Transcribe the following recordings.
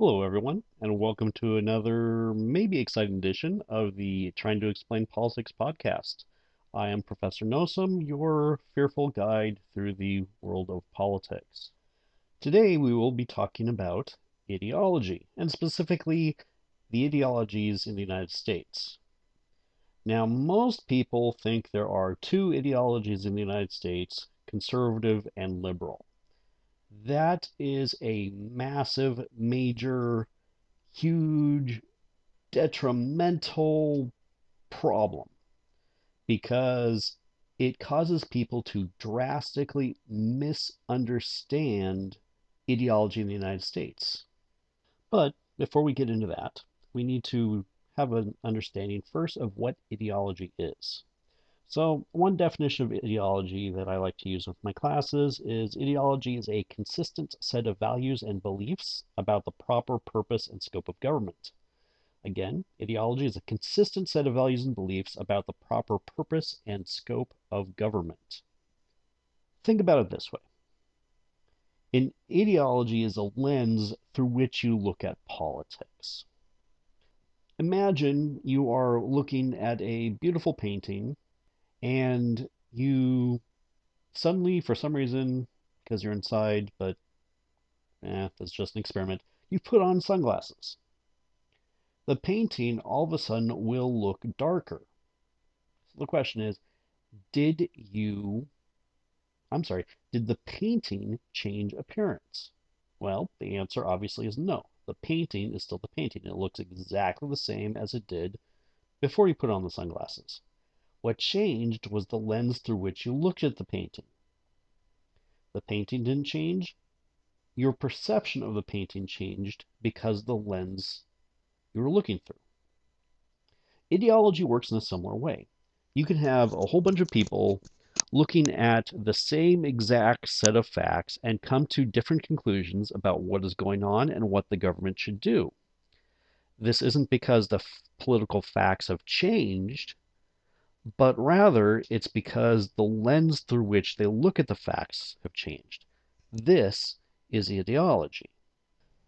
Hello, everyone, and welcome to another maybe exciting edition of the Trying to Explain Politics podcast. I am Professor Nosum, your fearful guide through the world of politics. Today, we will be talking about ideology, and specifically the ideologies in the United States. Now, most people think there are two ideologies in the United States conservative and liberal. That is a massive, major, huge, detrimental problem because it causes people to drastically misunderstand ideology in the United States. But before we get into that, we need to have an understanding first of what ideology is. So, one definition of ideology that I like to use with my classes is ideology is a consistent set of values and beliefs about the proper purpose and scope of government. Again, ideology is a consistent set of values and beliefs about the proper purpose and scope of government. Think about it this way an ideology is a lens through which you look at politics. Imagine you are looking at a beautiful painting and you suddenly, for some reason, because you're inside, but eh, that's just an experiment, you put on sunglasses. The painting all of a sudden will look darker. So the question is, did you, I'm sorry, did the painting change appearance? Well, the answer obviously is no. The painting is still the painting. It looks exactly the same as it did before you put on the sunglasses. What changed was the lens through which you looked at the painting. The painting didn't change. Your perception of the painting changed because the lens you were looking through. Ideology works in a similar way. You can have a whole bunch of people looking at the same exact set of facts and come to different conclusions about what is going on and what the government should do. This isn't because the political facts have changed, but rather it's because the lens through which they look at the facts have changed. This is ideology.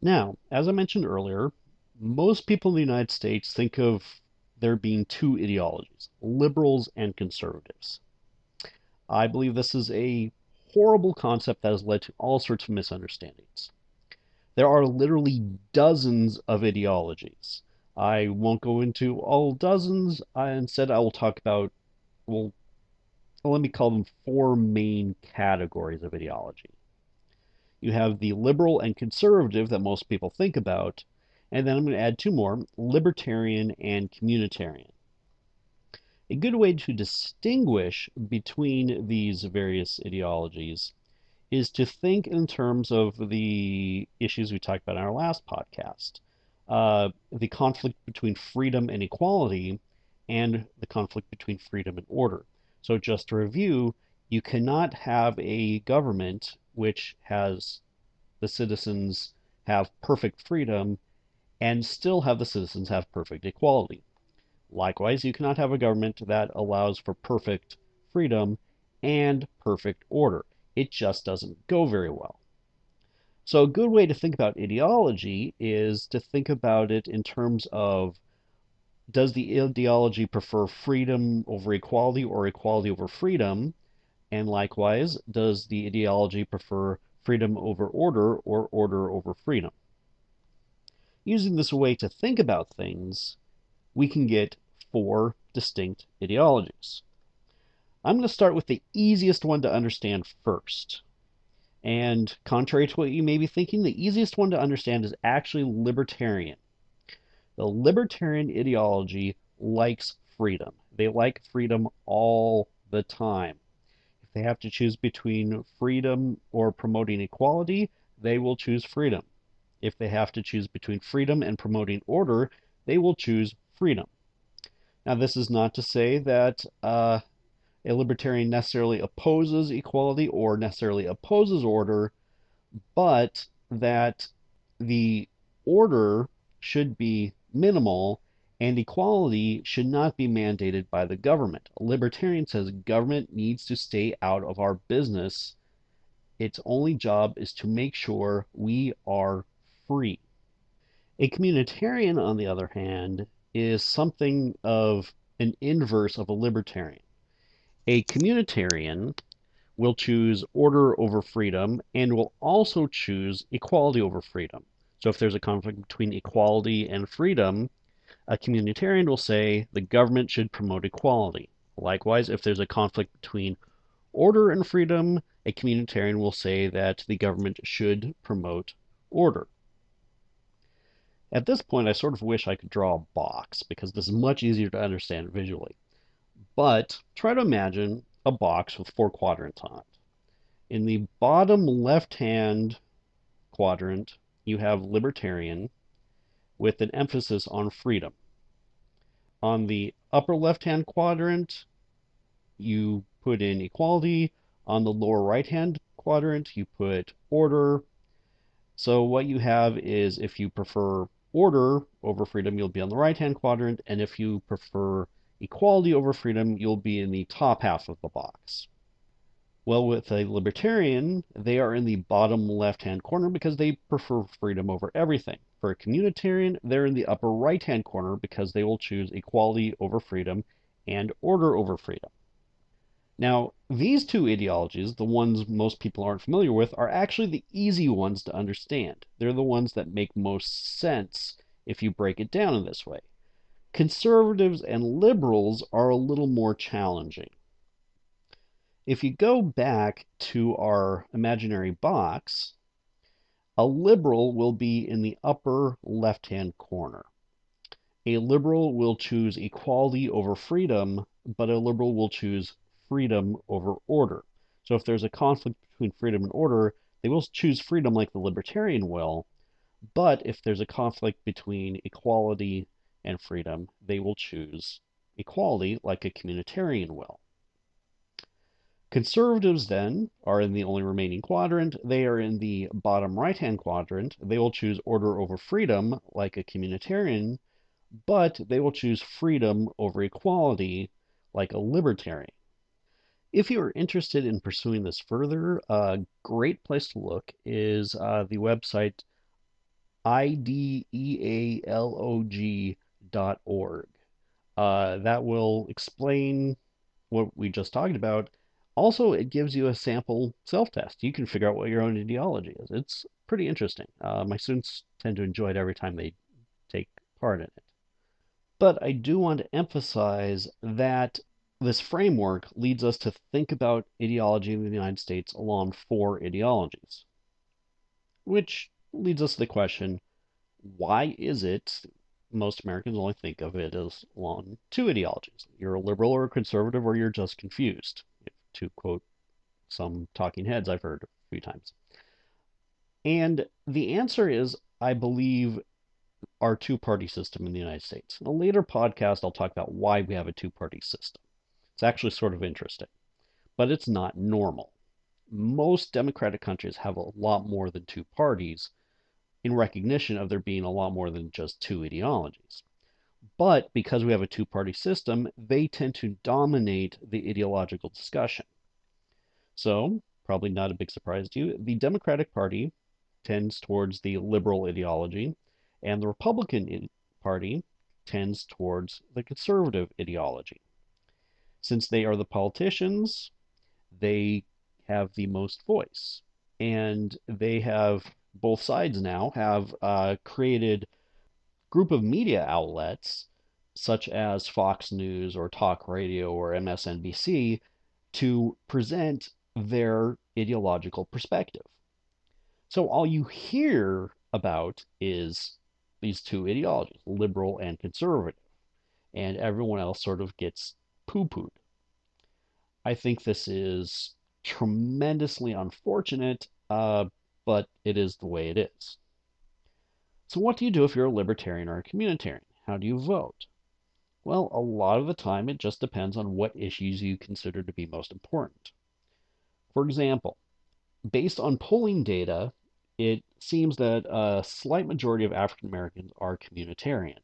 Now, as I mentioned earlier, most people in the United States think of there being two ideologies liberals and conservatives. I believe this is a horrible concept that has led to all sorts of misunderstandings. There are literally dozens of ideologies. I won't go into all dozens. Uh, I, instead, I will talk about, well, let me call them four main categories of ideology. You have the liberal and conservative that most people think about, and then I'm going to add two more libertarian and communitarian. A good way to distinguish between these various ideologies is to think in terms of the issues we talked about in our last podcast uh, the conflict between freedom and equality and the conflict between freedom and order. So, just to review, you cannot have a government which has the citizens have perfect freedom and still have the citizens have perfect equality. Likewise, you cannot have a government that allows for perfect freedom and perfect order. It just doesn't go very well. So, a good way to think about ideology is to think about it in terms of does the ideology prefer freedom over equality or equality over freedom? And likewise, does the ideology prefer freedom over order or order over freedom? Using this way to think about things, we can get four distinct ideologies. I'm going to start with the easiest one to understand first. And contrary to what you may be thinking, the easiest one to understand is actually libertarian. The libertarian ideology likes freedom. They like freedom all the time. If they have to choose between freedom or promoting equality, they will choose freedom. If they have to choose between freedom and promoting order, they will choose freedom. Now, this is not to say that uh, a libertarian necessarily opposes equality or necessarily opposes order, but that the order should be minimal and equality should not be mandated by the government. A libertarian says government needs to stay out of our business. Its only job is to make sure we are free. A communitarian, on the other hand, is something of an inverse of a libertarian. A communitarian will choose order over freedom and will also choose equality over freedom. So if there's a conflict between equality and freedom, a communitarian will say the government should promote equality. Likewise, if there's a conflict between order and freedom, a communitarian will say that the government should promote order. At this point, I sort of wish I could draw a box because this is much easier to understand visually. But try to imagine a box with four quadrants on it. In the bottom left-hand quadrant, you have libertarian with an emphasis on freedom. On the upper left-hand quadrant, you put in equality. On the lower right-hand quadrant, you put order. So what you have is if you prefer order over freedom, you'll be on the right-hand quadrant, and if you prefer equality over freedom, you'll be in the top half of the box. Well, with a libertarian, they are in the bottom left-hand corner because they prefer freedom over everything. For a communitarian, they're in the upper right-hand corner because they will choose equality over freedom and order over freedom. Now, these two ideologies, the ones most people aren't familiar with, are actually the easy ones to understand. They're the ones that make most sense if you break it down in this way. Conservatives and liberals are a little more challenging. If you go back to our imaginary box, a liberal will be in the upper left-hand corner. A liberal will choose equality over freedom, but a liberal will choose freedom over order. So if there's a conflict between freedom and order, they will choose freedom like the libertarian will, but if there's a conflict between equality and freedom, they will choose equality like a communitarian will. Conservatives then are in the only remaining quadrant. They are in the bottom right-hand quadrant. They will choose order over freedom like a communitarian, but they will choose freedom over equality like a libertarian. If you are interested in pursuing this further, a great place to look is uh, the website ideolog org. Uh, that will explain what we just talked about. Also, it gives you a sample self-test. You can figure out what your own ideology is. It's pretty interesting. Uh, my students tend to enjoy it every time they take part in it. But I do want to emphasize that this framework leads us to think about ideology in the United States along four ideologies, which leads us to the question, why is it most Americans only think of it as along two ideologies. You're a liberal or a conservative, or you're just confused, to quote some talking heads I've heard a few times. And the answer is, I believe, our two party system in the United States. In a later podcast, I'll talk about why we have a two party system. It's actually sort of interesting, but it's not normal. Most democratic countries have a lot more than two parties, in recognition of there being a lot more than just two ideologies. But because we have a two party system, they tend to dominate the ideological discussion. So, probably not a big surprise to you, the Democratic Party tends towards the liberal ideology, and the Republican Party tends towards the conservative ideology. Since they are the politicians, they have the most voice, and they have both sides now have uh, created group of media outlets such as Fox News or Talk Radio or MSNBC to present their ideological perspective. So all you hear about is these two ideologies, liberal and conservative, and everyone else sort of gets poo pooed. I think this is tremendously unfortunate uh, but it is the way it is. So, what do you do if you're a libertarian or a communitarian? How do you vote? Well, a lot of the time it just depends on what issues you consider to be most important. For example, based on polling data, it seems that a slight majority of African Americans are communitarian.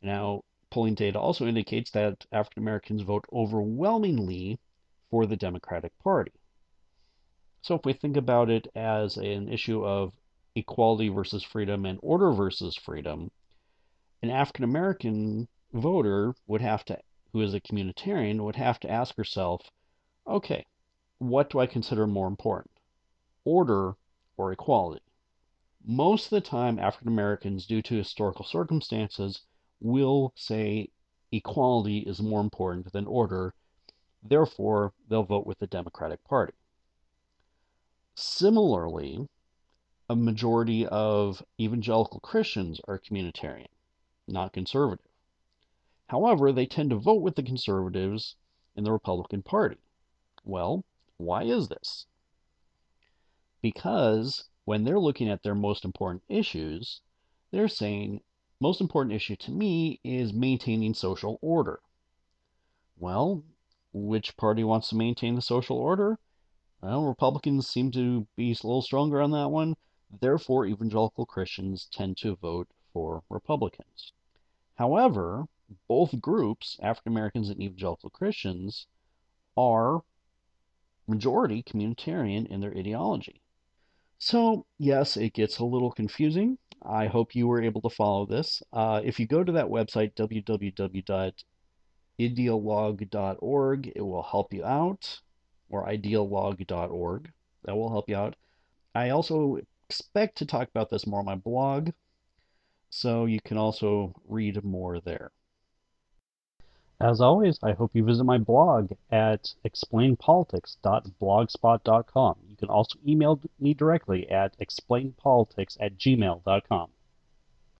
Now, polling data also indicates that African Americans vote overwhelmingly for the Democratic Party. So if we think about it as an issue of equality versus freedom and order versus freedom, an African American voter would have to, who is a communitarian, would have to ask herself, okay, what do I consider more important, order or equality? Most of the time, African Americans, due to historical circumstances, will say equality is more important than order. Therefore, they'll vote with the Democratic Party. Similarly, a majority of evangelical Christians are communitarian, not conservative. However, they tend to vote with the conservatives in the Republican Party. Well, why is this? Because when they're looking at their most important issues, they're saying, most important issue to me is maintaining social order. Well, which party wants to maintain the social order? Well, Republicans seem to be a little stronger on that one. Therefore, evangelical Christians tend to vote for Republicans. However, both groups, African Americans and evangelical Christians, are majority communitarian in their ideology. So, yes, it gets a little confusing. I hope you were able to follow this. Uh, if you go to that website, www.ideolog.org, it will help you out, or ideolog.org. That will help you out. I also expect to talk about this more on my blog, so you can also read more there. As always, I hope you visit my blog at explainpolitics.blogspot.com. You can also email me directly at explainpolitics at gmail.com.